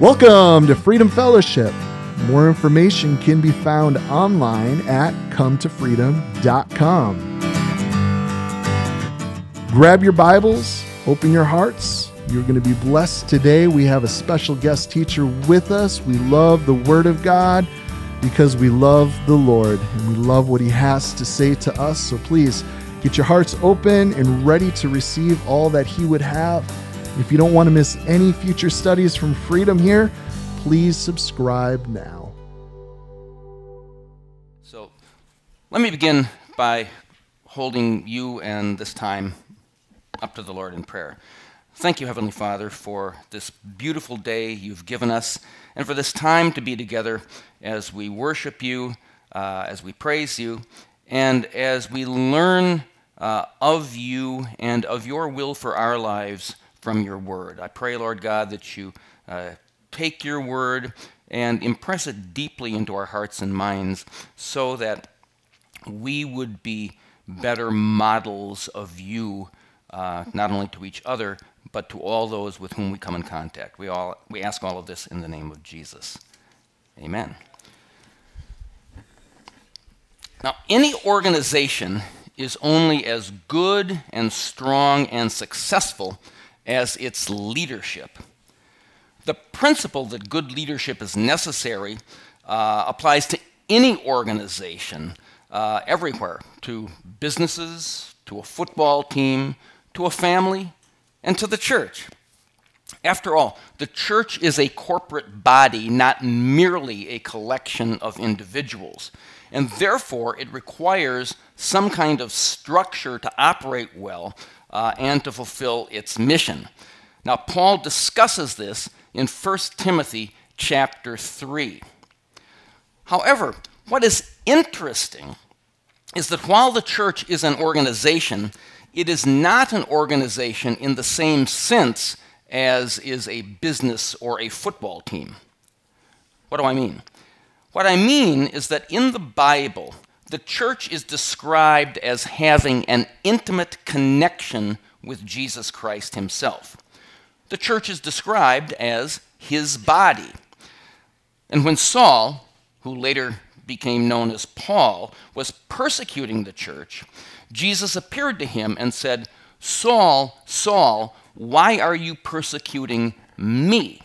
Welcome to Freedom Fellowship. More information can be found online at cometofreedom.com. Grab your Bibles, open your hearts. You're going to be blessed today. We have a special guest teacher with us. We love the Word of God because we love the Lord and we love what He has to say to us. So please get your hearts open and ready to receive all that He would have. If you don't want to miss any future studies from Freedom here, please subscribe now. So let me begin by holding you and this time up to the Lord in prayer. Thank you, Heavenly Father, for this beautiful day you've given us and for this time to be together as we worship you, uh, as we praise you, and as we learn uh, of you and of your will for our lives from your word. I pray, Lord God, that you uh, take your word and impress it deeply into our hearts and minds so that we would be better models of you, uh, not only to each other, but to all those with whom we come in contact. We, all, we ask all of this in the name of Jesus. Amen. Now, any organization is only as good and strong and successful as its leadership. The principle that good leadership is necessary uh, applies to any organization uh, everywhere to businesses, to a football team, to a family, and to the church. After all, the church is a corporate body, not merely a collection of individuals. And therefore, it requires some kind of structure to operate well uh, and to fulfill its mission. Now, Paul discusses this in 1 Timothy chapter 3. However, what is interesting is that while the church is an organization, it is not an organization in the same sense as is a business or a football team. What do I mean? What I mean is that in the Bible, the church is described as having an intimate connection with Jesus Christ himself. The church is described as his body. And when Saul, who later became known as Paul, was persecuting the church, Jesus appeared to him and said, Saul, Saul, why are you persecuting me?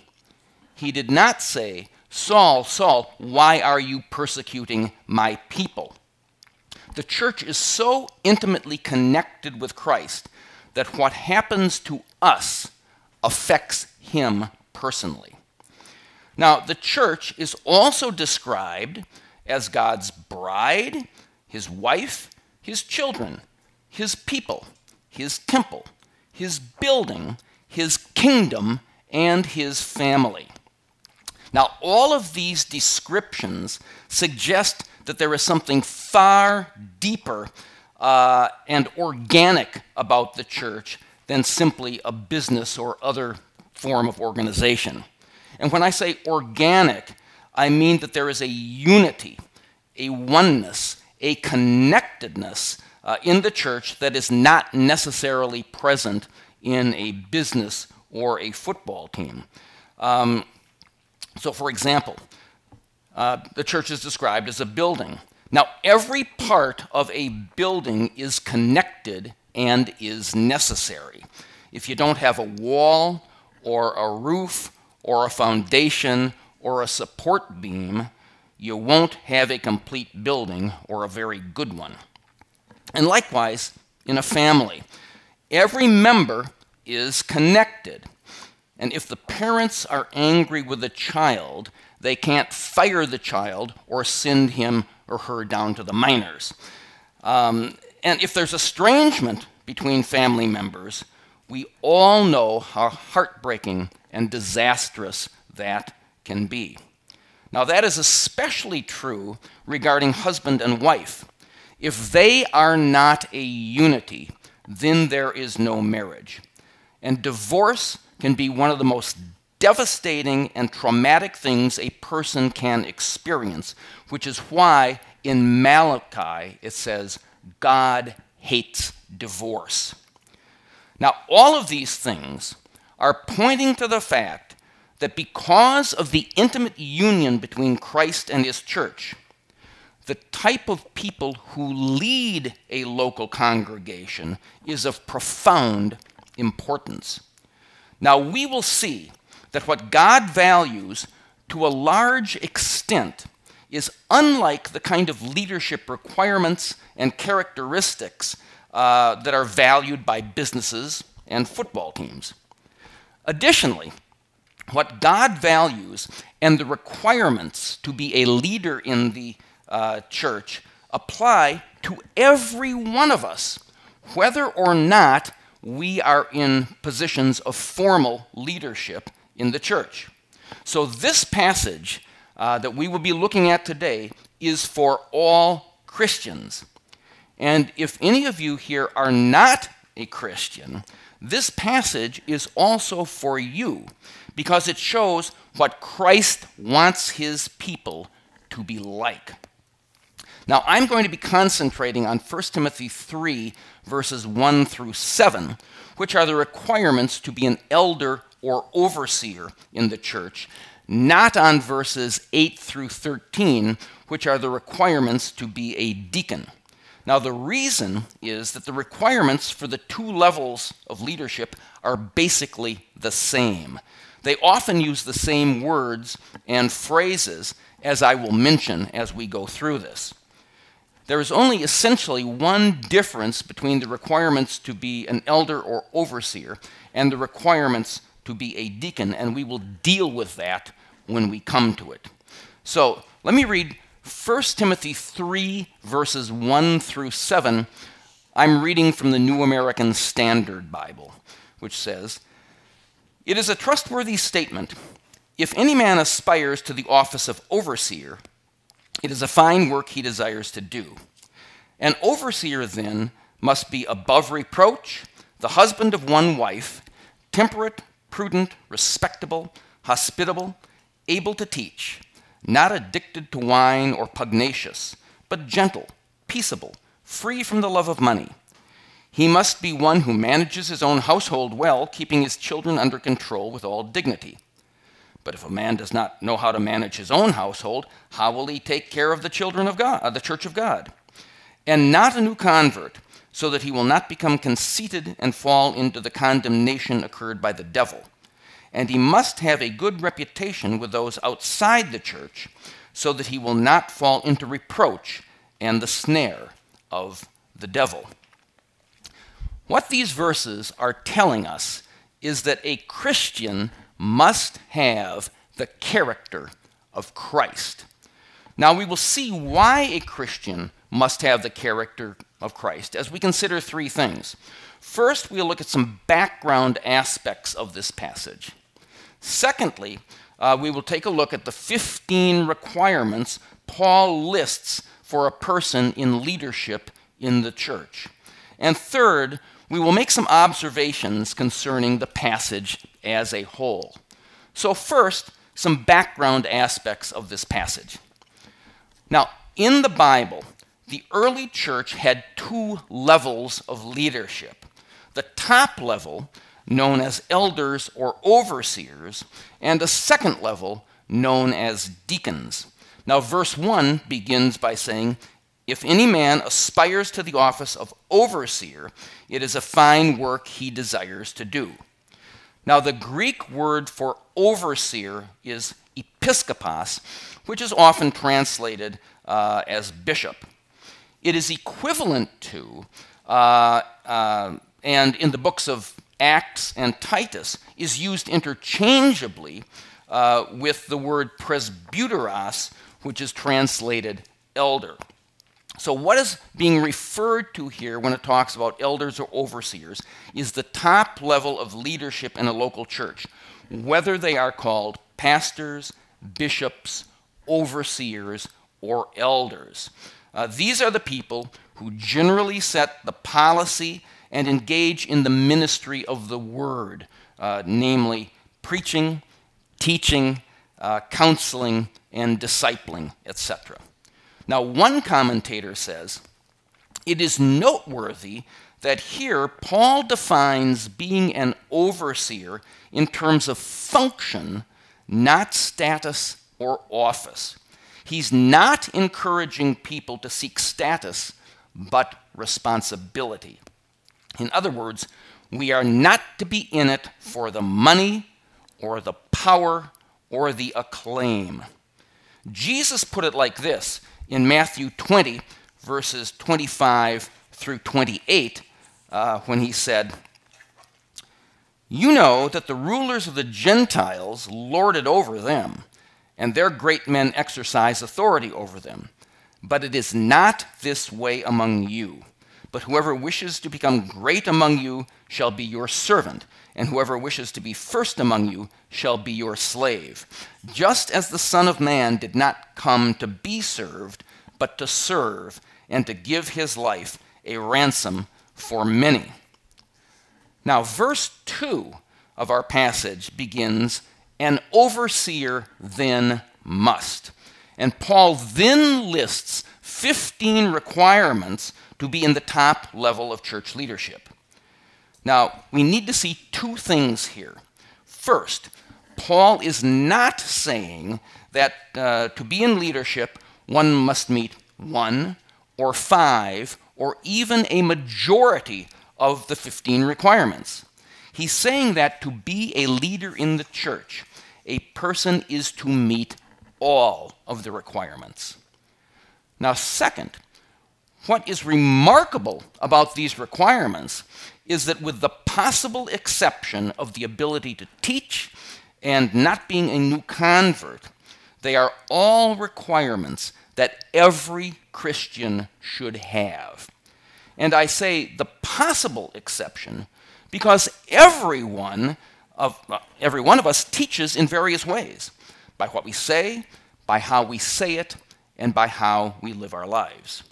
He did not say, Saul, Saul, why are you persecuting my people? The church is so intimately connected with Christ that what happens to us affects him personally. Now, the church is also described as God's bride, his wife, his children, his people, his temple, his building, his kingdom, and his family. Now, all of these descriptions suggest that there is something far deeper uh, and organic about the church than simply a business or other form of organization. And when I say organic, I mean that there is a unity, a oneness, a connectedness uh, in the church that is not necessarily present in a business or a football team. Um, so, for example, uh, the church is described as a building. Now, every part of a building is connected and is necessary. If you don't have a wall or a roof or a foundation or a support beam, you won't have a complete building or a very good one. And likewise, in a family, every member is connected. And if the parents are angry with the child, they can't fire the child or send him or her down to the minors. Um, and if there's estrangement between family members, we all know how heartbreaking and disastrous that can be. Now, that is especially true regarding husband and wife. If they are not a unity, then there is no marriage. And divorce can be one of the most devastating and traumatic things a person can experience, which is why in Malachi it says, God hates divorce. Now, all of these things are pointing to the fact that because of the intimate union between Christ and his church, the type of people who lead a local congregation is of profound importance. Now, we will see that what God values to a large extent is unlike the kind of leadership requirements and characteristics uh, that are valued by businesses and football teams. Additionally, what God values and the requirements to be a leader in the uh, church apply to every one of us, whether or not we are in positions of formal leadership in the church. So, this passage uh, that we will be looking at today is for all Christians. And if any of you here are not a Christian, this passage is also for you because it shows what Christ wants his people to be like. Now, I'm going to be concentrating on 1 Timothy 3, verses 1 through 7, which are the requirements to be an elder or overseer in the church, not on verses 8 through 13, which are the requirements to be a deacon. Now, the reason is that the requirements for the two levels of leadership are basically the same. They often use the same words and phrases, as I will mention as we go through this. There is only essentially one difference between the requirements to be an elder or overseer and the requirements to be a deacon, and we will deal with that when we come to it. So let me read 1 Timothy 3, verses 1 through 7. I'm reading from the New American Standard Bible, which says, It is a trustworthy statement. If any man aspires to the office of overseer, it is a fine work he desires to do. An overseer, then, must be above reproach, the husband of one wife, temperate, prudent, respectable, hospitable, able to teach, not addicted to wine or pugnacious, but gentle, peaceable, free from the love of money. He must be one who manages his own household well, keeping his children under control with all dignity. But if a man does not know how to manage his own household, how will he take care of the children of God, uh, the church of God? And not a new convert, so that he will not become conceited and fall into the condemnation occurred by the devil. And he must have a good reputation with those outside the church, so that he will not fall into reproach and the snare of the devil. What these verses are telling us is that a Christian must have the character of Christ. Now, we will see why a Christian must have the character of Christ as we consider three things. First, we'll look at some background aspects of this passage. Secondly, uh, we will take a look at the 15 requirements Paul lists for a person in leadership in the church. And third, we will make some observations concerning the passage as a whole. So, first, some background aspects of this passage. Now, in the Bible, the early church had two levels of leadership. The top level, known as elders or overseers, and a second level, known as deacons. Now, verse 1 begins by saying, If any man aspires to the office of overseer, it is a fine work he desires to do. Now, the Greek word for overseer is episkopos, which is often translated uh, as bishop. It is equivalent to, uh, uh, and in the books of Acts and Titus, is used interchangeably uh, with the word presbyteros, which is translated elder. So, what is being referred to here when it talks about elders or overseers is the top level of leadership in a local church, whether they are called pastors, bishops, overseers, or elders. Uh, these are the people who generally set the policy and engage in the ministry of the word, uh, namely preaching, teaching, uh, counseling, and discipling, etc. Now, one commentator says it is noteworthy that here Paul defines being an overseer in terms of function, not status or office. He's not encouraging people to seek status, but responsibility. In other words, we are not to be in it for the money or the power or the acclaim. Jesus put it like this in Matthew 20, verses 25 through 28, uh, when he said, You know that the rulers of the Gentiles lord it over them, and their great men exercise authority over them. But it is not this way among you. But whoever wishes to become great among you shall be your servant, and whoever wishes to be first among you shall be your slave. Just as the Son of Man did not come to be served, but to serve, and to give his life a ransom for many. Now, verse 2 of our passage begins An overseer then must. And Paul then lists 15 requirements to be in the top level of church leadership. Now, we need to see two things here. First, Paul is not saying that uh, to be in leadership, one must meet one or five or even a majority of the 15 requirements. He's saying that to be a leader in the church, a person is to meet all of the requirements. Now, second, what is remarkable about these requirements is that, with the possible exception of the ability to teach and not being a new convert, they are all requirements that every Christian should have. And I say the possible exception because everyone of uh, every one of us teaches in various ways by what we say, by how we say it, and by how we live our lives.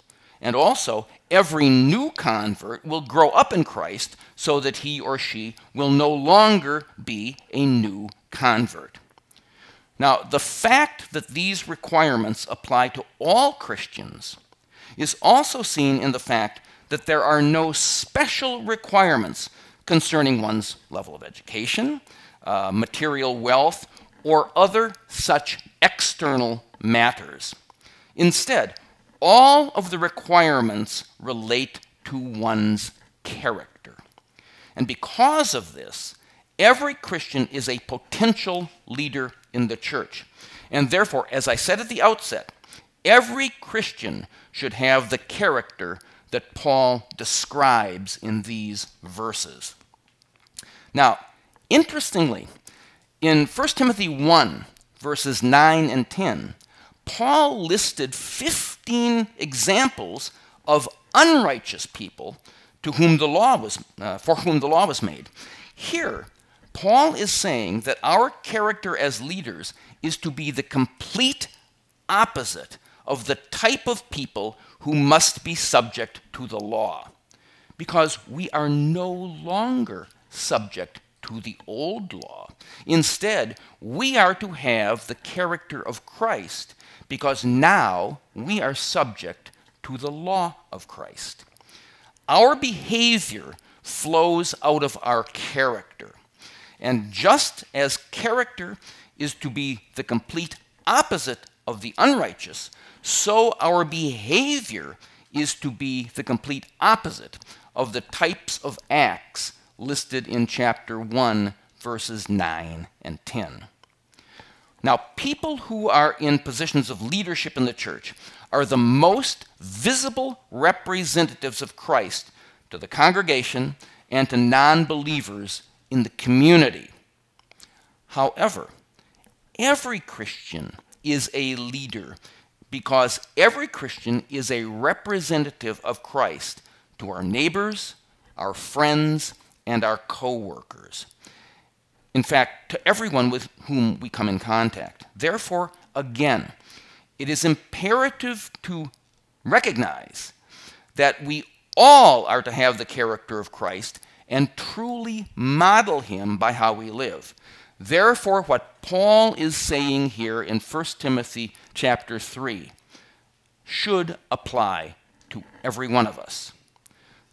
And also, every new convert will grow up in Christ so that he or she will no longer be a new convert. Now, the fact that these requirements apply to all Christians is also seen in the fact that there are no special requirements concerning one's level of education, uh, material wealth, or other such external matters. Instead, all of the requirements relate to one's character. And because of this, every Christian is a potential leader in the church. And therefore, as I said at the outset, every Christian should have the character that Paul describes in these verses. Now, interestingly, in 1 Timothy 1, verses 9 and 10, Paul listed 15 examples of unrighteous people to whom the law was, uh, for whom the law was made. Here, Paul is saying that our character as leaders is to be the complete opposite of the type of people who must be subject to the law. Because we are no longer subject to the old law. Instead, we are to have the character of Christ because now we are subject to the law of Christ. Our behavior flows out of our character. And just as character is to be the complete opposite of the unrighteous, so our behavior is to be the complete opposite of the types of acts listed in chapter 1, verses 9 and 10. Now, people who are in positions of leadership in the church are the most visible representatives of Christ to the congregation and to non believers in the community. However, every Christian is a leader because every Christian is a representative of Christ to our neighbors, our friends, and our co workers. In fact, to everyone with whom we come in contact. Therefore, again, it is imperative to recognize that we all are to have the character of Christ and truly model him by how we live. Therefore, what Paul is saying here in 1 Timothy chapter 3 should apply to every one of us.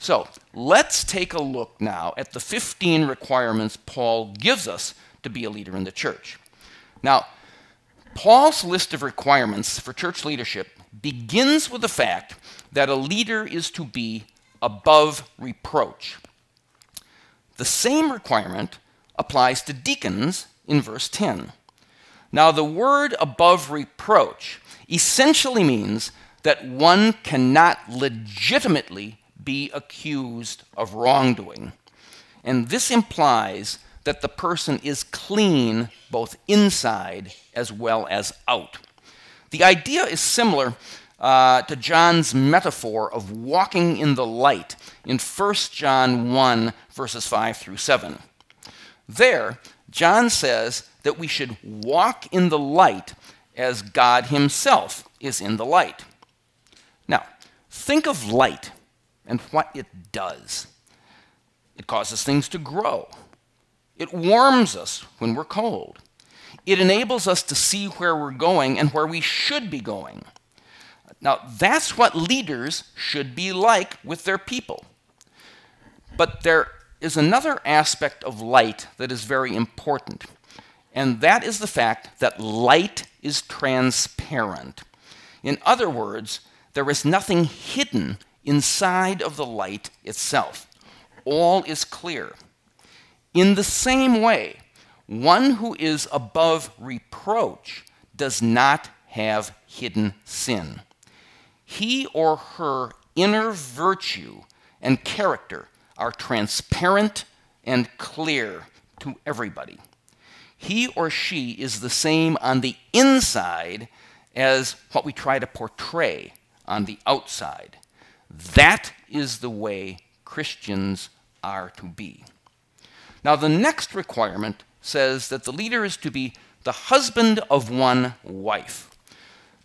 So, let's take a look now at the 15 requirements Paul gives us to be a leader in the church. Now, Paul's list of requirements for church leadership begins with the fact that a leader is to be above reproach. The same requirement applies to deacons in verse 10. Now, the word above reproach essentially means that one cannot legitimately be accused of wrongdoing. And this implies that the person is clean both inside as well as out. The idea is similar uh, to John's metaphor of walking in the light in 1 John 1, verses 5 through 7. There, John says that we should walk in the light as God Himself is in the light. Now, think of light and what it does. It causes things to grow. It warms us when we're cold. It enables us to see where we're going and where we should be going. Now, that's what leaders should be like with their people. But there is another aspect of light that is very important, and that is the fact that light is transparent. In other words, there is nothing hidden inside of the light itself. All is clear. In the same way, one who is above reproach does not have hidden sin. He or her inner virtue and character are transparent and clear to everybody. He or she is the same on the inside as what we try to portray on the outside. That is the way Christians are to be. Now, the next requirement says that the leader is to be the husband of one wife.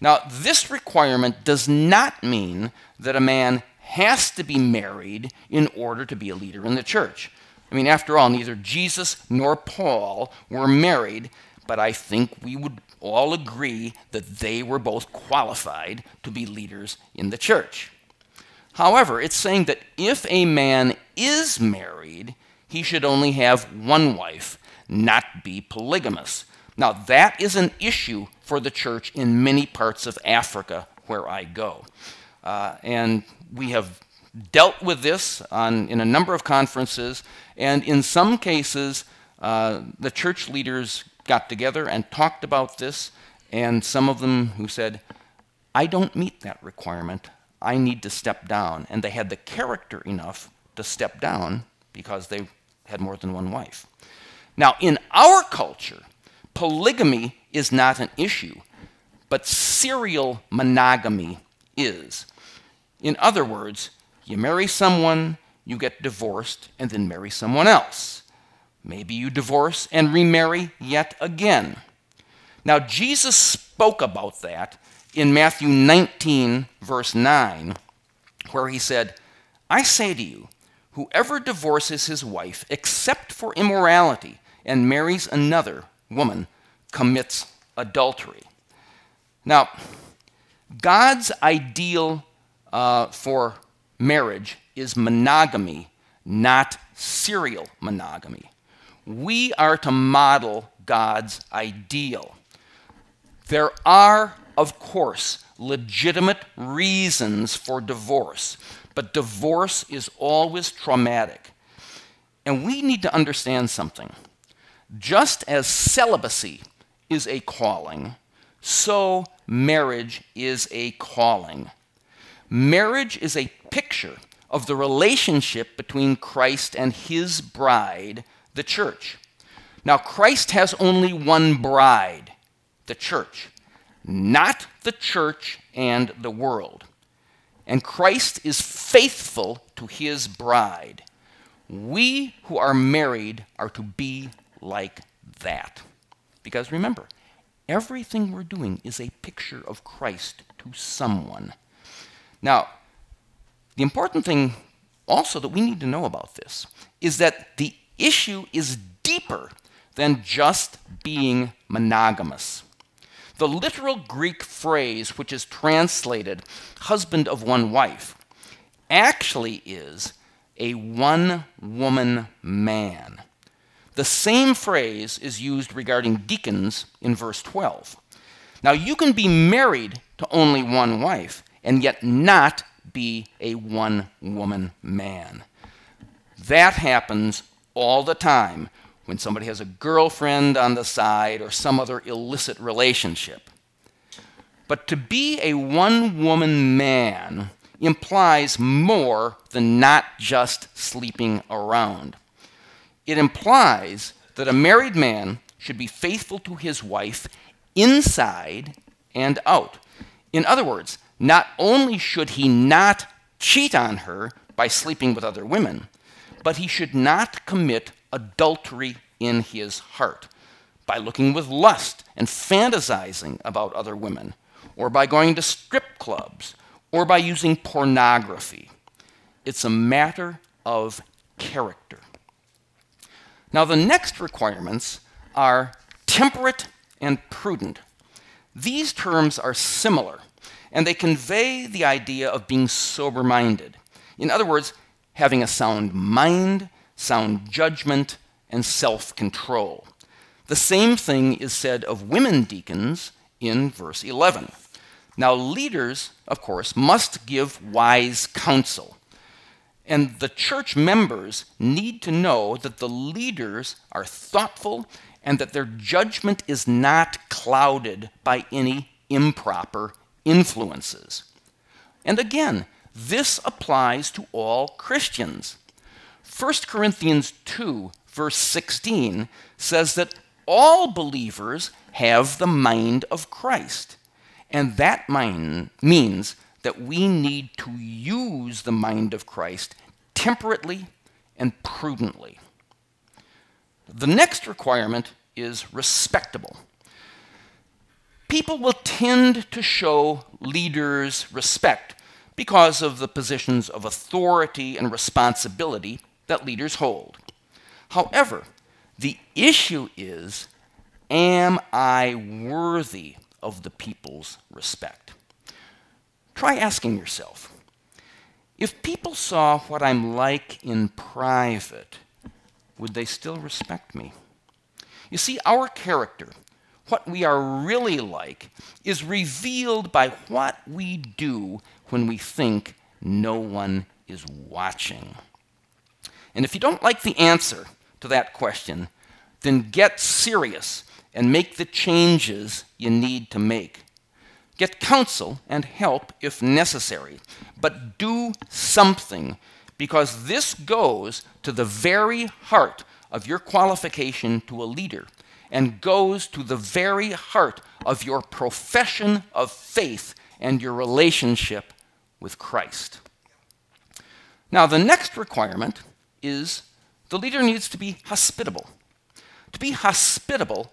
Now, this requirement does not mean that a man has to be married in order to be a leader in the church. I mean, after all, neither Jesus nor Paul were married, but I think we would all agree that they were both qualified to be leaders in the church. However, it's saying that if a man is married, he should only have one wife, not be polygamous. Now, that is an issue for the church in many parts of Africa where I go. Uh, and we have dealt with this on, in a number of conferences, and in some cases, uh, the church leaders got together and talked about this, and some of them who said, I don't meet that requirement. I need to step down. And they had the character enough to step down because they had more than one wife. Now, in our culture, polygamy is not an issue, but serial monogamy is. In other words, you marry someone, you get divorced, and then marry someone else. Maybe you divorce and remarry yet again. Now, Jesus spoke about that in Matthew 19, verse 9, where he said, I say to you, Whoever divorces his wife except for immorality and marries another woman commits adultery. Now, God's ideal uh, for marriage is monogamy, not serial monogamy. We are to model God's ideal. There are, of course, legitimate reasons for divorce. But divorce is always traumatic. And we need to understand something. Just as celibacy is a calling, so marriage is a calling. Marriage is a picture of the relationship between Christ and his bride, the church. Now, Christ has only one bride, the church, not the church and the world. And Christ is faithful to his bride. We who are married are to be like that. Because remember, everything we're doing is a picture of Christ to someone. Now, the important thing also that we need to know about this is that the issue is deeper than just being monogamous. The literal Greek phrase, which is translated husband of one wife, actually is a one woman man. the same phrase is used regarding deacons in verse 12. Now, you can be married to only one wife and yet not be a one woman man. That happens all the time when somebody has a girlfriend on the side or some other illicit relationship. But to be a one woman man implies more than not just sleeping around. It implies that a married man should be faithful to his wife inside and out. In other words, not only should he not cheat on her by sleeping with other women, but he should not commit adultery in his heart by looking with lust and fantasizing about other women, or by going to strip clubs, or by using pornography. It's a matter of character. Now, the next requirements are temperate and prudent. These terms are similar, and they convey the idea of being sober minded. In other words, having a sound mind, sound judgment, and self control. The same thing is said of women deacons in verse 11. Now, leaders, of course, must give wise counsel. And the church members need to know that the leaders are thoughtful and that their judgment is not clouded by any improper influences. And again, this applies to all Christians. 1 Corinthians 2, verse 16, says that all believers have the mind of Christ. And that mind means that we need to use the mind of Christ temperately and prudently. The next requirement is respectable. People will tend to show leaders respect because of the positions of authority and responsibility that leaders hold. However, the issue is am I worthy of the people's respect? Try asking yourself if people saw what I'm like in private, would they still respect me? You see, our character, what we are really like, is revealed by what we do when we think no one is watching. And if you don't like the answer to that question, then get serious and make the changes you need to make. Get counsel and help if necessary, but do something because this goes to the very heart of your qualification to a leader and goes to the very heart of your profession of faith and your relationship with Christ. Now, the next requirement is the leader needs to be hospitable. To be hospitable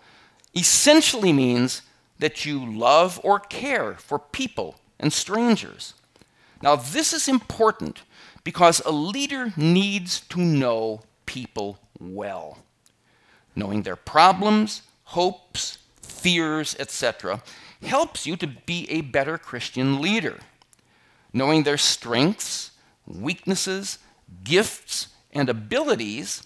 essentially means that you love or care for people and strangers. Now, this is important because a leader needs to know people well. Knowing their problems, hopes, fears, etc., helps you to be a better Christian leader. Knowing their strengths, weaknesses, gifts, and abilities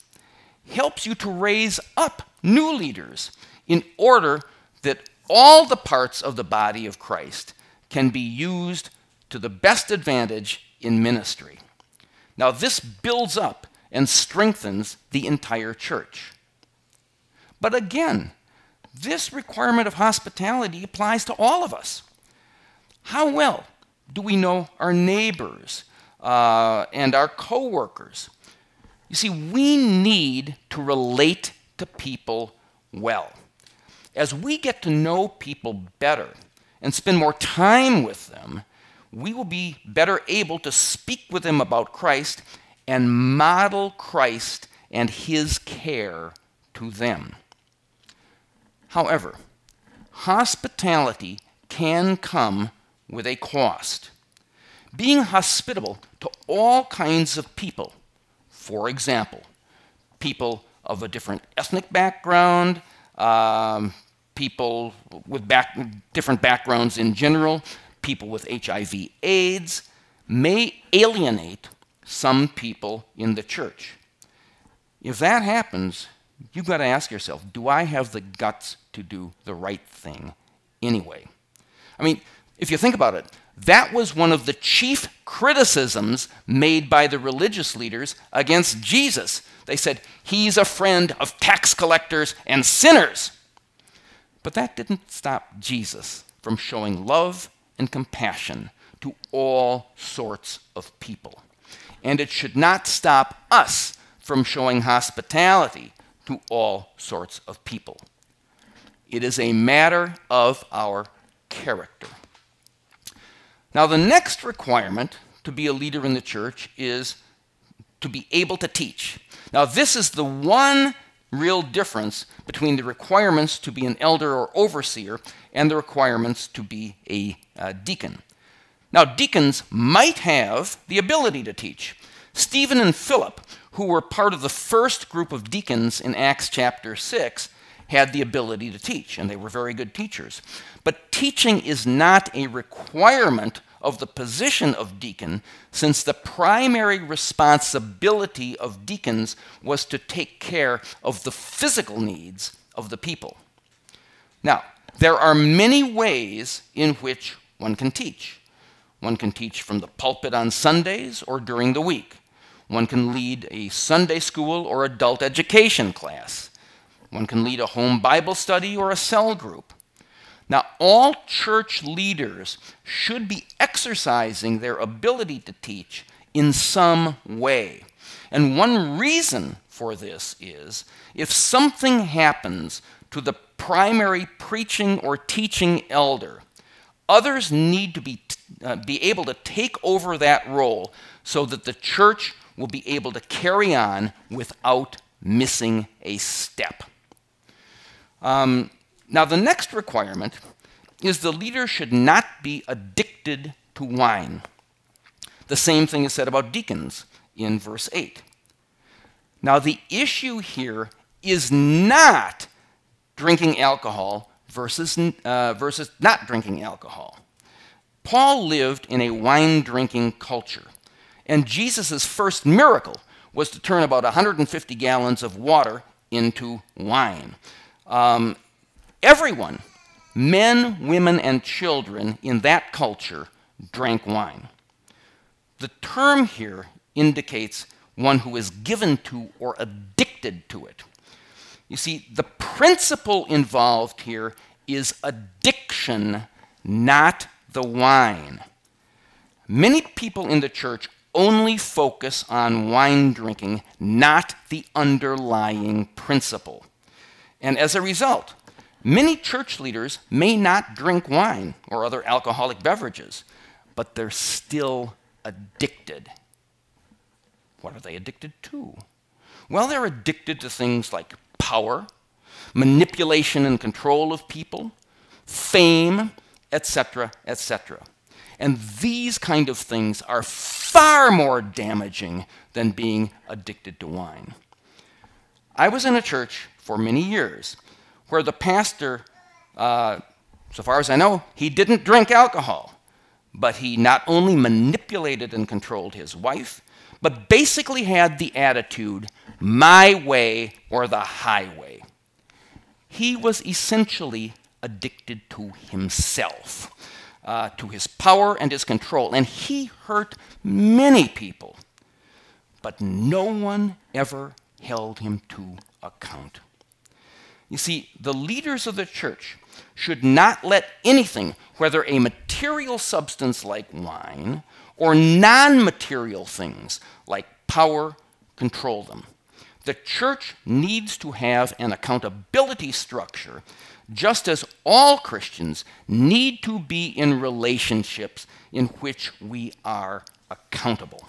helps you to raise up new leaders in order that all the parts of the body of Christ can be used to the best advantage in ministry. Now, this builds up and strengthens the entire church. But again, this requirement of hospitality applies to all of us. How well do we know our neighbors uh, and our coworkers? You see, we need to relate to people well as we get to know people better and spend more time with them, we will be better able to speak with them about Christ and model Christ and his care to them. However, hospitality can come with a cost. Being hospitable to all kinds of people, for example, people of a different ethnic background, um, people with back, different backgrounds in general, people with HIV AIDS, may alienate some people in the church. If that happens, you've got to ask yourself do I have the guts to do the right thing anyway? I mean, if you think about it, that was one of the chief criticisms made by the religious leaders against Jesus. They said, He's a friend of tax collectors and sinners. But that didn't stop Jesus from showing love and compassion to all sorts of people. And it should not stop us from showing hospitality to all sorts of people. It is a matter of our character. Now, the next requirement to be a leader in the church is to be able to teach. Now, this is the one real difference between the requirements to be an elder or overseer and the requirements to be a uh, deacon. Now, deacons might have the ability to teach. Stephen and Philip, who were part of the first group of deacons in Acts chapter 6, had the ability to teach, and they were very good teachers. But teaching is not a requirement of the position of deacon, since the primary responsibility of deacons was to take care of the physical needs of the people. Now, there are many ways in which one can teach. One can teach from the pulpit on Sundays or during the week. One can lead a Sunday school or adult education class. One can lead a home Bible study or a cell group. Now, all church leaders should be exercising their ability to teach in some way. And one reason for this is if something happens to the primary preaching or teaching elder, others need to be, uh, be able to take over that role so that the church will be able to carry on without missing a step. Um, now, the next requirement is the leader should not be addicted to wine. The same thing is said about deacons in verse 8. Now, the issue here is not drinking alcohol versus, uh, versus not drinking alcohol. Paul lived in a wine drinking culture, and Jesus' first miracle was to turn about 150 gallons of water into wine. Um, everyone, men, women, and children in that culture drank wine. The term here indicates one who is given to or addicted to it. You see, the principle involved here is addiction, not the wine. Many people in the church only focus on wine drinking, not the underlying principle. And as a result, many church leaders may not drink wine or other alcoholic beverages, but they're still addicted. What are they addicted to? Well, they're addicted to things like power, manipulation and control of people, fame, etc., etc. And these kind of things are far more damaging than being addicted to wine. I was in a church for many years where the pastor, uh, so far as I know, he didn't drink alcohol, but he not only manipulated and controlled his wife, but basically had the attitude, my way or the highway. He was essentially addicted to himself, uh, to his power and his control, and he hurt many people. But no one ever held him to account. You see, the leaders of the church should not let anything, whether a material substance like wine or non material things like power, control them. The church needs to have an accountability structure, just as all Christians need to be in relationships in which we are accountable.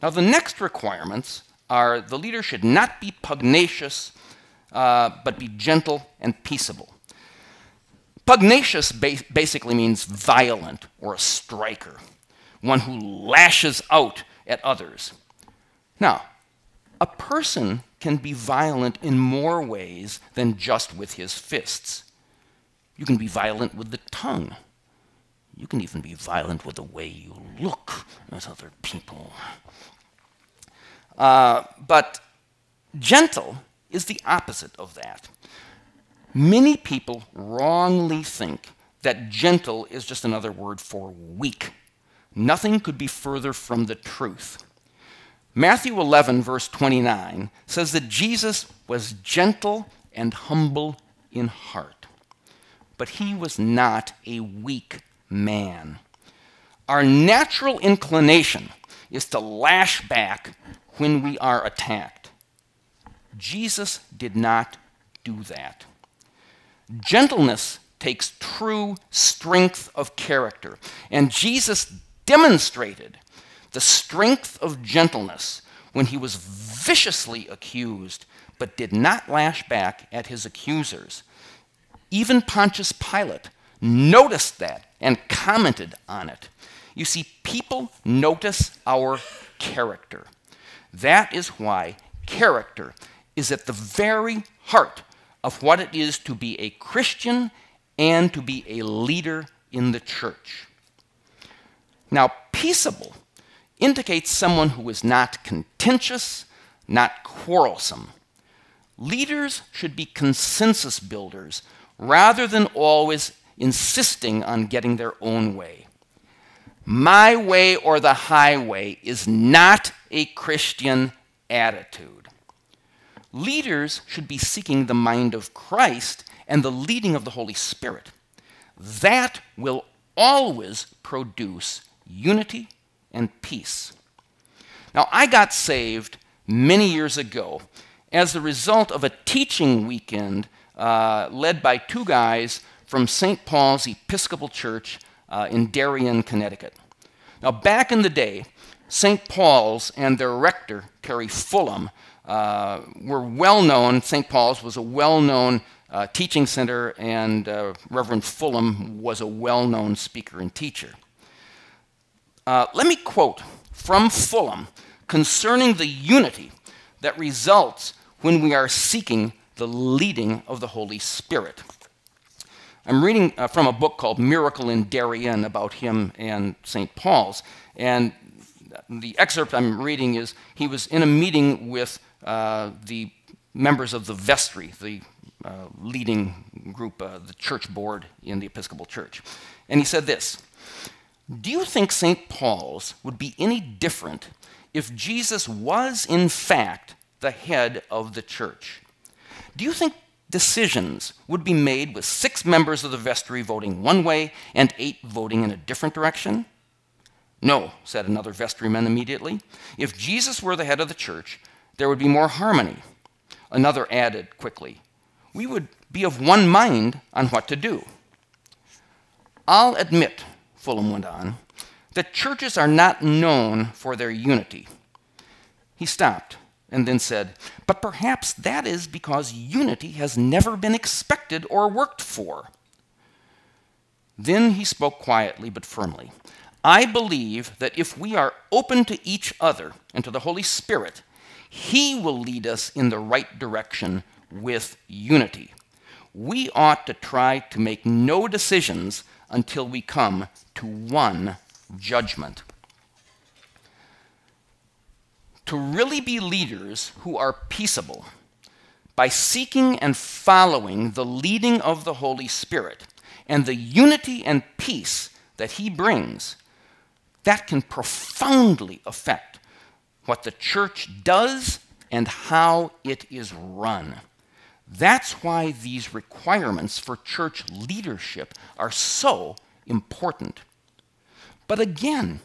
Now, the next requirements are the leader should not be pugnacious uh, but be gentle and peaceable. Pugnacious ba- basically means violent or a striker, one who lashes out at others. Now, a person can be violent in more ways than just with his fists. You can be violent with the tongue. You can even be violent with the way you look at other people. Uh, but Gentle is the opposite of that. Many people wrongly think that gentle is just another word for weak. Nothing could be further from the truth. Matthew 11, verse 29, says that Jesus was gentle and humble in heart, but he was not a weak man. Our natural inclination is to lash back when we are attacked. Jesus did not do that. Gentleness takes true strength of character, and Jesus demonstrated the strength of gentleness when he was viciously accused but did not lash back at his accusers. Even Pontius Pilate noticed that and commented on it. You see, people notice our character. That is why character is at the very heart of what it is to be a Christian and to be a leader in the church. Now, peaceable indicates someone who is not contentious, not quarrelsome. Leaders should be consensus builders rather than always insisting on getting their own way. My way or the highway is not a Christian attitude. Leaders should be seeking the mind of Christ and the leading of the Holy Spirit. That will always produce unity and peace. Now, I got saved many years ago as a result of a teaching weekend uh, led by two guys from St. Paul's Episcopal Church uh, in Darien, Connecticut. Now, back in the day, St. Paul's and their rector, Terry Fullam, uh, were well known. St. Paul's was a well known uh, teaching center, and uh, Reverend Fullam was a well known speaker and teacher. Uh, let me quote from Fullam concerning the unity that results when we are seeking the leading of the Holy Spirit. I'm reading uh, from a book called Miracle in Darien about him and St. Paul's. And the excerpt I'm reading is he was in a meeting with the members of the vestry, the uh, leading group, uh, the church board in the Episcopal Church. And he said this Do you think St. Paul's would be any different if Jesus was, in fact, the head of the church? Do you think decisions would be made with six members of the vestry voting one way and eight voting in a different direction? No, said another vestryman immediately. If Jesus were the head of the church, there would be more harmony. Another added quickly, We would be of one mind on what to do. I'll admit, Fullam went on, that churches are not known for their unity. He stopped and then said, But perhaps that is because unity has never been expected or worked for. Then he spoke quietly but firmly. I believe that if we are open to each other and to the Holy Spirit, He will lead us in the right direction with unity. We ought to try to make no decisions until we come to one judgment to really be leaders who are peaceable by seeking and following the leading of the Holy Spirit and the unity and peace that He brings, that can profoundly affect what the church does and how it is run. That's why these requirements for church leadership are so important. But again,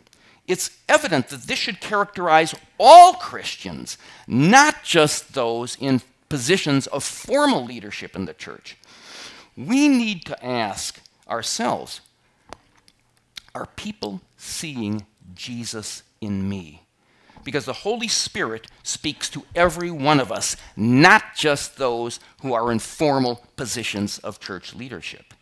it's evident that this should characterize all Christians, not just those in positions of formal leadership in the church. We need to ask ourselves are people seeing Jesus in me? Because the Holy Spirit speaks to every one of us, not just those who are in formal positions of church leadership.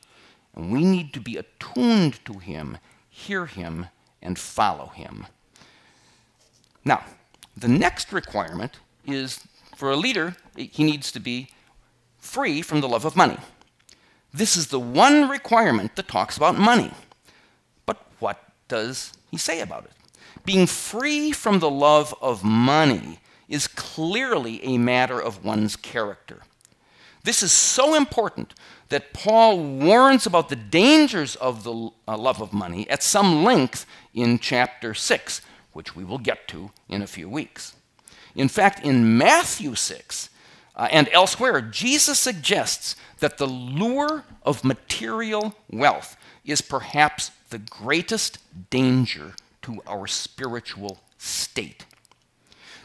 And we need to be attuned to Him, hear Him, and follow him. Now, the next requirement is for a leader, he needs to be free from the love of money. This is the one requirement that talks about money. But what does he say about it? Being free from the love of money is clearly a matter of one's character. This is so important that Paul warns about the dangers of the uh, love of money at some length in chapter 6, which we will get to in a few weeks. In fact, in Matthew 6 uh, and elsewhere, Jesus suggests that the lure of material wealth is perhaps the greatest danger to our spiritual state.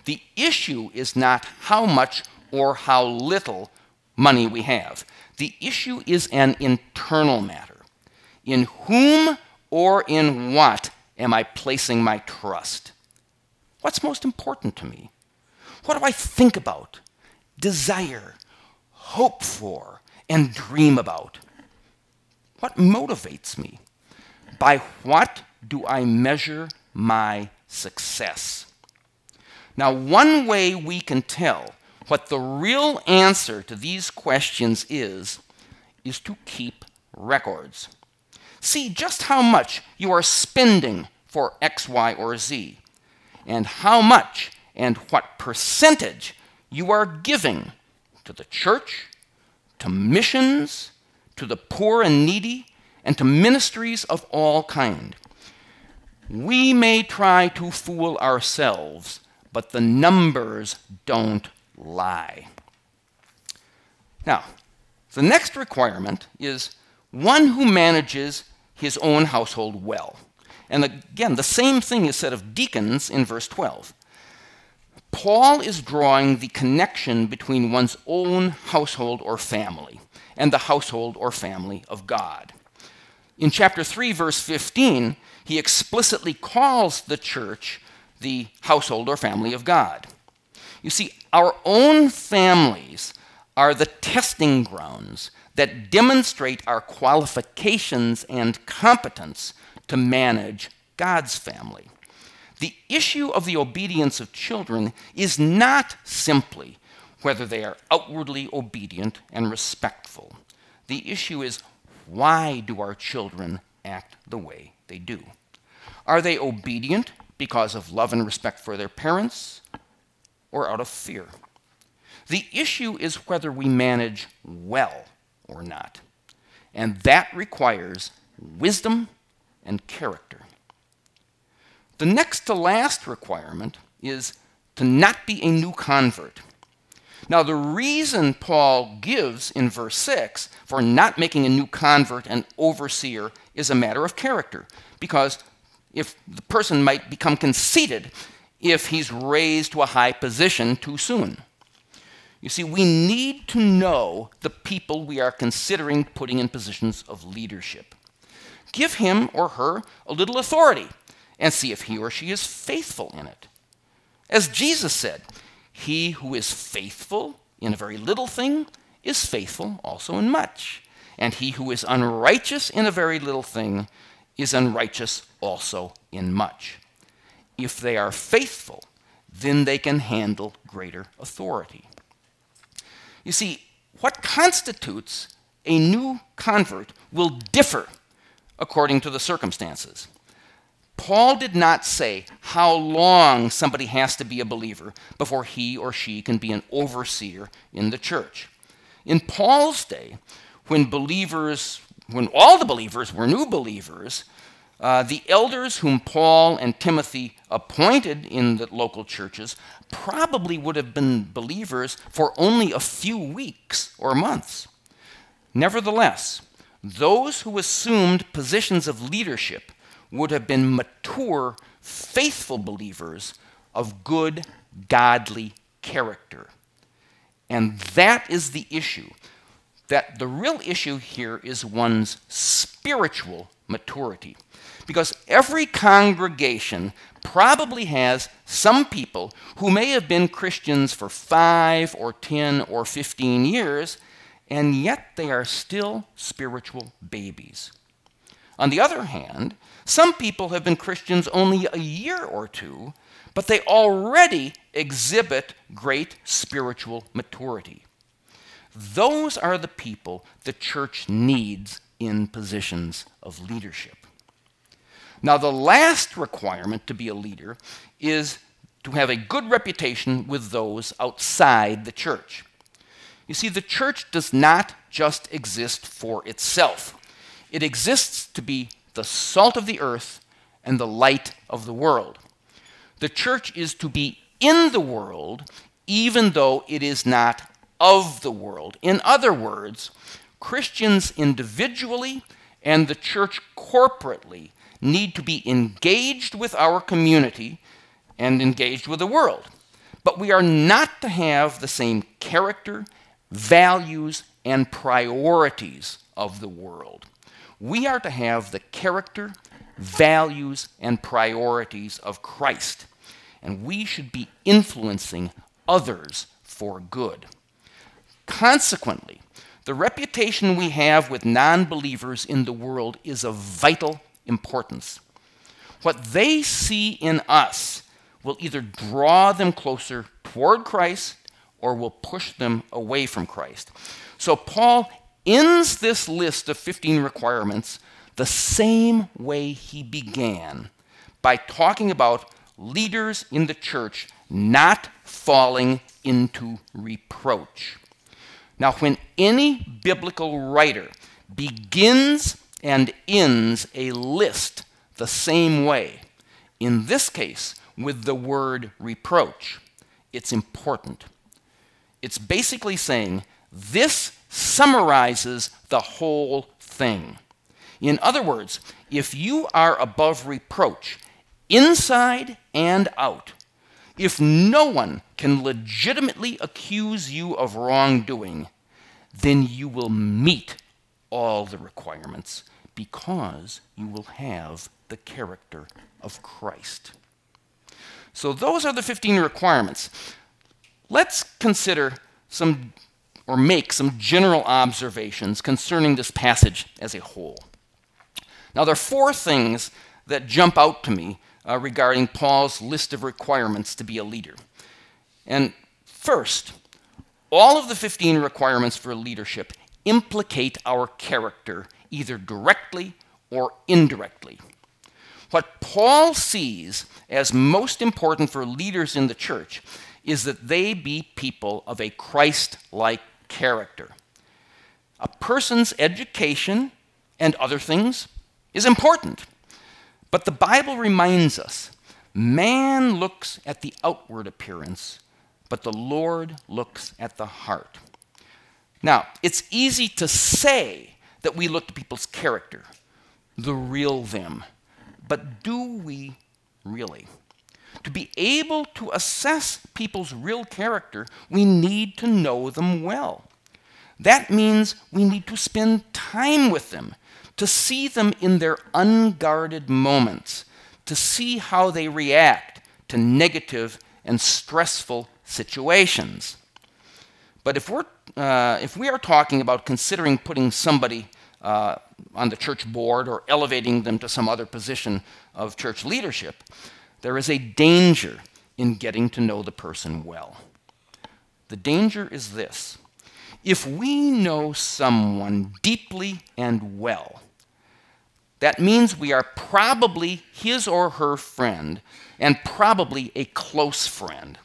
The issue is not how much or how little money we have. The issue is an internal matter. In whom or in what am I placing my trust? What's most important to me? What do I think about, desire, hope for, and dream about? What motivates me? By what do I measure my success? Now, one way we can tell what the real answer to these questions is, is to keep records. See just how much you are spending for X, Y, or Z, and how much and what percentage you are giving to the church, to missions, to the poor and needy, and to ministries of all kind. We may try to fool ourselves, but the numbers don't lie. Now, the next requirement is one who manages his own household well. And again, the same thing is said of deacons in verse 12. Paul is drawing the connection between one's own household or family and the household or family of God. In chapter 3, verse 15, he explicitly calls the church the household or family of God. You see, our own families are the testing grounds that demonstrate our qualifications and competence to manage God's family. The issue of the obedience of children is not simply whether they are outwardly obedient and respectful. The issue is why do our children act the way they do? Are they obedient because of love and respect for their parents or out of fear? The issue is whether we manage well or not. And that requires wisdom and character. The next to last requirement is to not be a new convert. Now, the reason Paul gives in verse 6 for not making a new convert an overseer is a matter of character, because if the person might become conceited if he's raised to a high position too soon. You see, we need to know the people we are considering putting in positions of leadership. Give him or her a little authority and see if he or she is faithful in it. As Jesus said, he who is faithful in a very little thing is faithful also in much. And he who is unrighteous in a very little thing is unrighteous also in much. If they are faithful, then they can handle greater authority. You see, what constitutes a new convert will differ according to the circumstances. Paul did not say how long somebody has to be a believer before he or she can be an overseer in the church. In Paul's day, when believers, when all the believers were new believers, uh, the elders whom Paul and Timothy appointed in the local churches probably would have been believers for only a few weeks or months. Nevertheless, those who assumed positions of leadership would have been mature, faithful believers of good, godly character. And that is the issue. That the real issue here is one's spiritual maturity. Because every congregation probably has some people who may have been Christians for five or 10 or 15 years, and yet they are still spiritual babies. On the other hand, some people have been Christians only a year or two, but they already exhibit great spiritual maturity. Those are the people the church needs in positions of leadership. Now, the last requirement to be a leader is to have a good reputation with those outside the church. You see, the church does not just exist for itself, it exists to be the salt of the earth and the light of the world. The church is to be in the world, even though it is not of the world. In other words, Christians individually and the church corporately need to be engaged with our community and engaged with the world. But we are not to have the same character, values, and priorities of the world. We are to have the character, values, and priorities of Christ. And we should be influencing others for good. Consequently, the reputation we have with non believers in the world is of vital importance. What they see in us will either draw them closer toward Christ or will push them away from Christ. So Paul ends this list of 15 requirements the same way he began by talking about leaders in the church not falling into reproach. Now, when any biblical writer begins and ends a list the same way, in this case with the word reproach, it's important. It's basically saying this summarizes the whole thing. In other words, if you are above reproach, inside and out, if no one can legitimately accuse you of wrongdoing, then you will meet all the requirements because you will have the character of Christ. So, those are the 15 requirements. Let's consider some or make some general observations concerning this passage as a whole. Now, there are four things that jump out to me uh, regarding Paul's list of requirements to be a leader. And first, all of the 15 requirements for leadership implicate our character either directly or indirectly. What Paul sees as most important for leaders in the church is that they be people of a Christ like character. A person's education and other things is important. But the Bible reminds us man looks at the outward appearance, but the Lord looks at the heart. Now, it's easy to say that we look to people's character, the real them, but do we really? To be able to assess people's real character, we need to know them well. That means we need to spend time with them, to see them in their unguarded moments, to see how they react to negative and stressful situations. But if, we're, uh, if we are talking about considering putting somebody uh, on the church board or elevating them to some other position of church leadership, there is a danger in getting to know the person well. The danger is this if we know someone deeply and well, that means we are probably his or her friend and probably a close friend.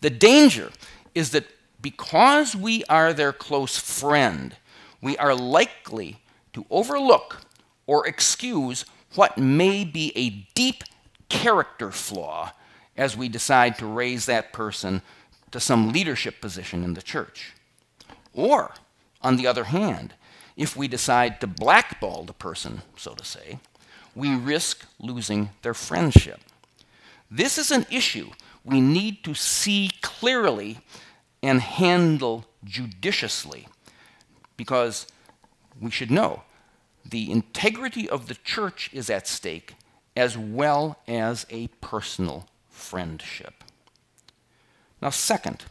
The danger is that because we are their close friend, we are likely to overlook or excuse what may be a deep character flaw as we decide to raise that person to some leadership position in the church. Or, on the other hand, if we decide to blackball the person, so to say, we risk losing their friendship. This is an issue we need to see clearly and handle judiciously because we should know the integrity of the church is at stake as well as a personal friendship. Now, second,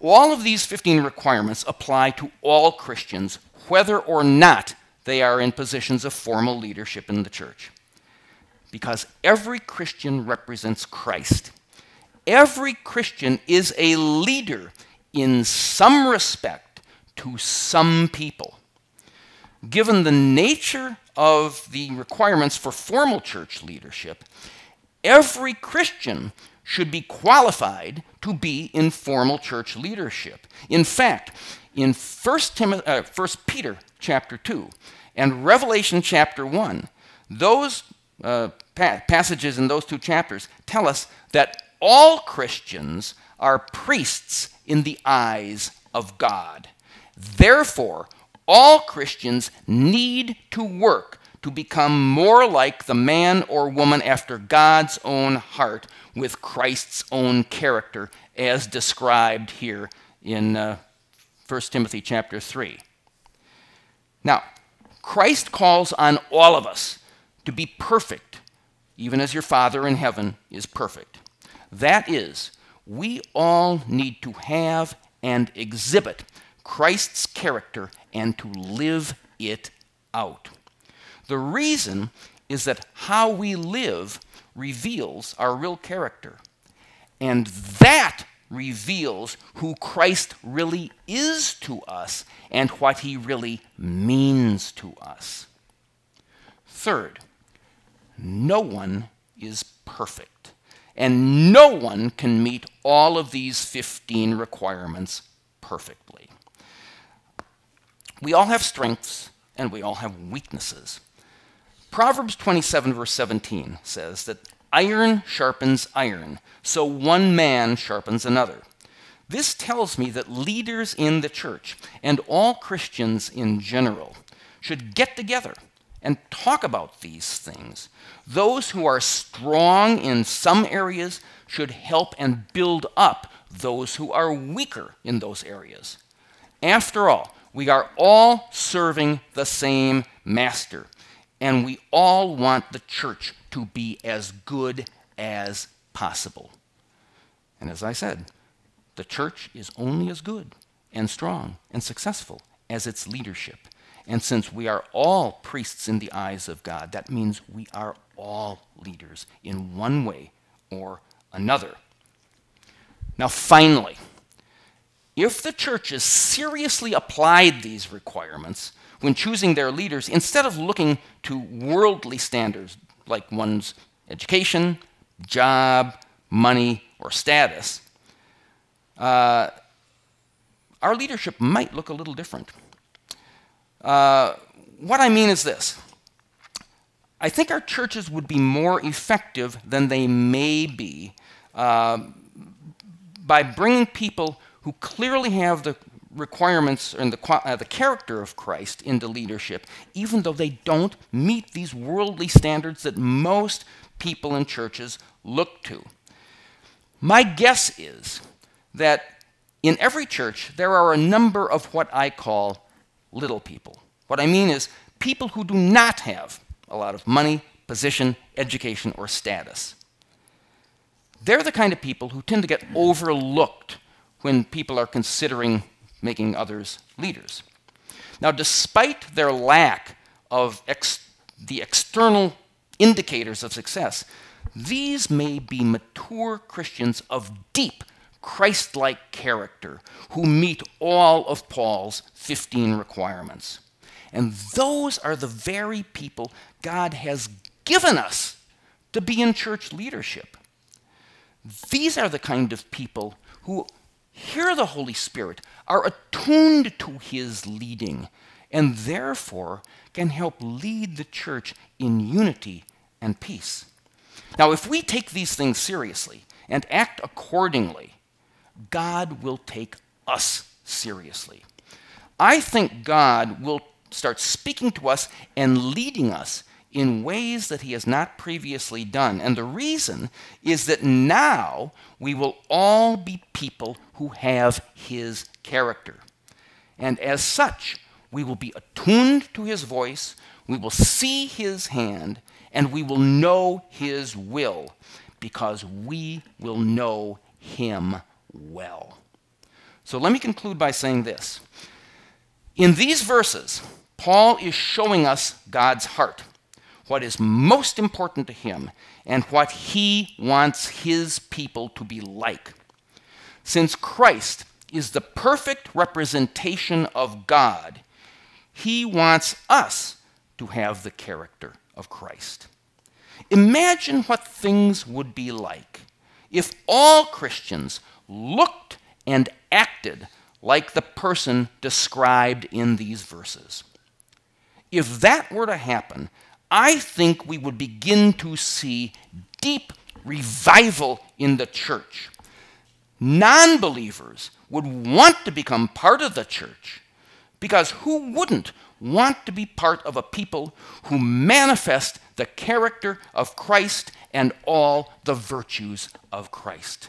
all of these 15 requirements apply to all Christians, whether or not they are in positions of formal leadership in the church. Because every Christian represents Christ. Every Christian is a leader in some respect to some people. Given the nature of the requirements for formal church leadership, every Christian should be qualified to be in formal church leadership. In fact, in 1, Timothy, uh, 1 Peter chapter 2 and Revelation chapter 1, those uh, pa- passages in those two chapters tell us that all Christians are priests in the eyes of God. Therefore, all Christians need to work to become more like the man or woman after God's own heart with Christ's own character, as described here in uh, 1 Timothy chapter 3. Now, Christ calls on all of us to be perfect, even as your Father in heaven is perfect. That is, we all need to have and exhibit Christ's character and to live it out. The reason is that how we live reveals our real character. And that reveals who Christ really is to us and what he really means to us. Third, no one is perfect, and no one can meet all of these 15 requirements perfectly. We all have strengths and we all have weaknesses. Proverbs 27, verse 17 says that iron sharpens iron, so one man sharpens another. This tells me that leaders in the church and all Christians in general should get together and talk about these things. Those who are strong in some areas should help and build up those who are weaker in those areas. After all, we are all serving the same master, and we all want the church to be as good as possible. And as I said, the church is only as good and strong and successful as its leadership. And since we are all priests in the eyes of God, that means we are all leaders in one way or another. Now, finally, if the churches seriously applied these requirements when choosing their leaders, instead of looking to worldly standards like one's education, job, money, or status, uh, our leadership might look a little different. Uh, what I mean is this I think our churches would be more effective than they may be uh, by bringing people who clearly have the requirements and the, uh, the character of Christ into leadership, even though they don't meet these worldly standards that most people in churches look to. My guess is that in every church there are a number of what I call little people. What I mean is people who do not have a lot of money, position, education, or status. They're the kind of people who tend to get overlooked when people are considering making others leaders. Now, despite their lack of ex- the external indicators of success, these may be mature Christians of deep Christ like character who meet all of Paul's 15 requirements. And those are the very people God has given us to be in church leadership. These are the kind of people who hear the Holy Spirit, are attuned to his leading, and therefore can help lead the church in unity and peace. Now, if we take these things seriously and act accordingly, God will take us seriously. I think God will start speaking to us and leading us in ways that he has not previously done. And the reason is that now we will all be people who have his character. And as such, we will be attuned to his voice, we will see his hand, and we will know his will because we will know him well. So let me conclude by saying this. In these verses, Paul is showing us God's heart what is most important to him and what he wants his people to be like. Since Christ is the perfect representation of God, he wants us to have the character of Christ. Imagine what things would be like if all Christians looked and acted like the person described in these verses. If that were to happen, I think we would begin to see deep revival in the church. Non believers would want to become part of the church because who wouldn't want to be part of a people who manifest the character of Christ and all the virtues of Christ?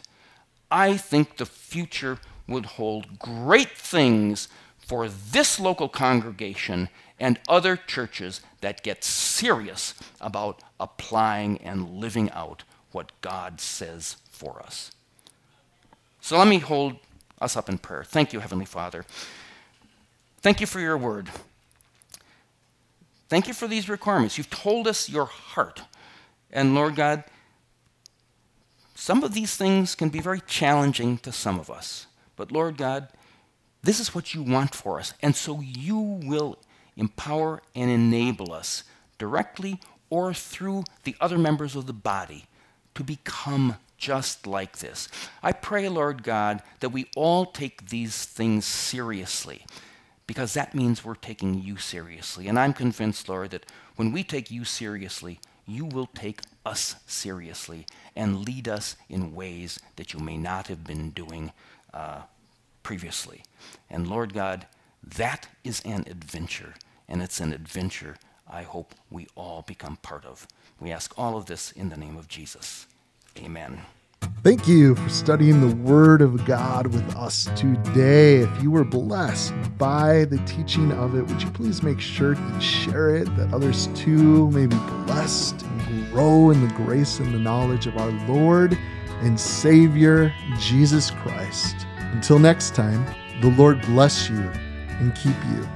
I think the future would hold great things for this local congregation and other churches that get serious about applying and living out what God says for us. So let me hold us up in prayer. Thank you, Heavenly Father. Thank you for your word. Thank you for these requirements. You've told us your heart. And Lord God, some of these things can be very challenging to some of us. But Lord God, this is what you want for us. And so you will empower and enable us directly or through the other members of the body to become just like this. I pray, Lord God, that we all take these things seriously because that means we're taking you seriously. And I'm convinced, Lord, that when we take you seriously, you will take us seriously and lead us in ways that you may not have been doing uh, previously. And Lord God, that is an adventure, and it's an adventure I hope we all become part of. We ask all of this in the name of Jesus. Amen. Thank you for studying the Word of God with us today. If you were blessed by the teaching of it, would you please make sure to share it that others too may be blessed and grow in the grace and the knowledge of our Lord and Savior, Jesus Christ. Until next time, the Lord bless you and keep you.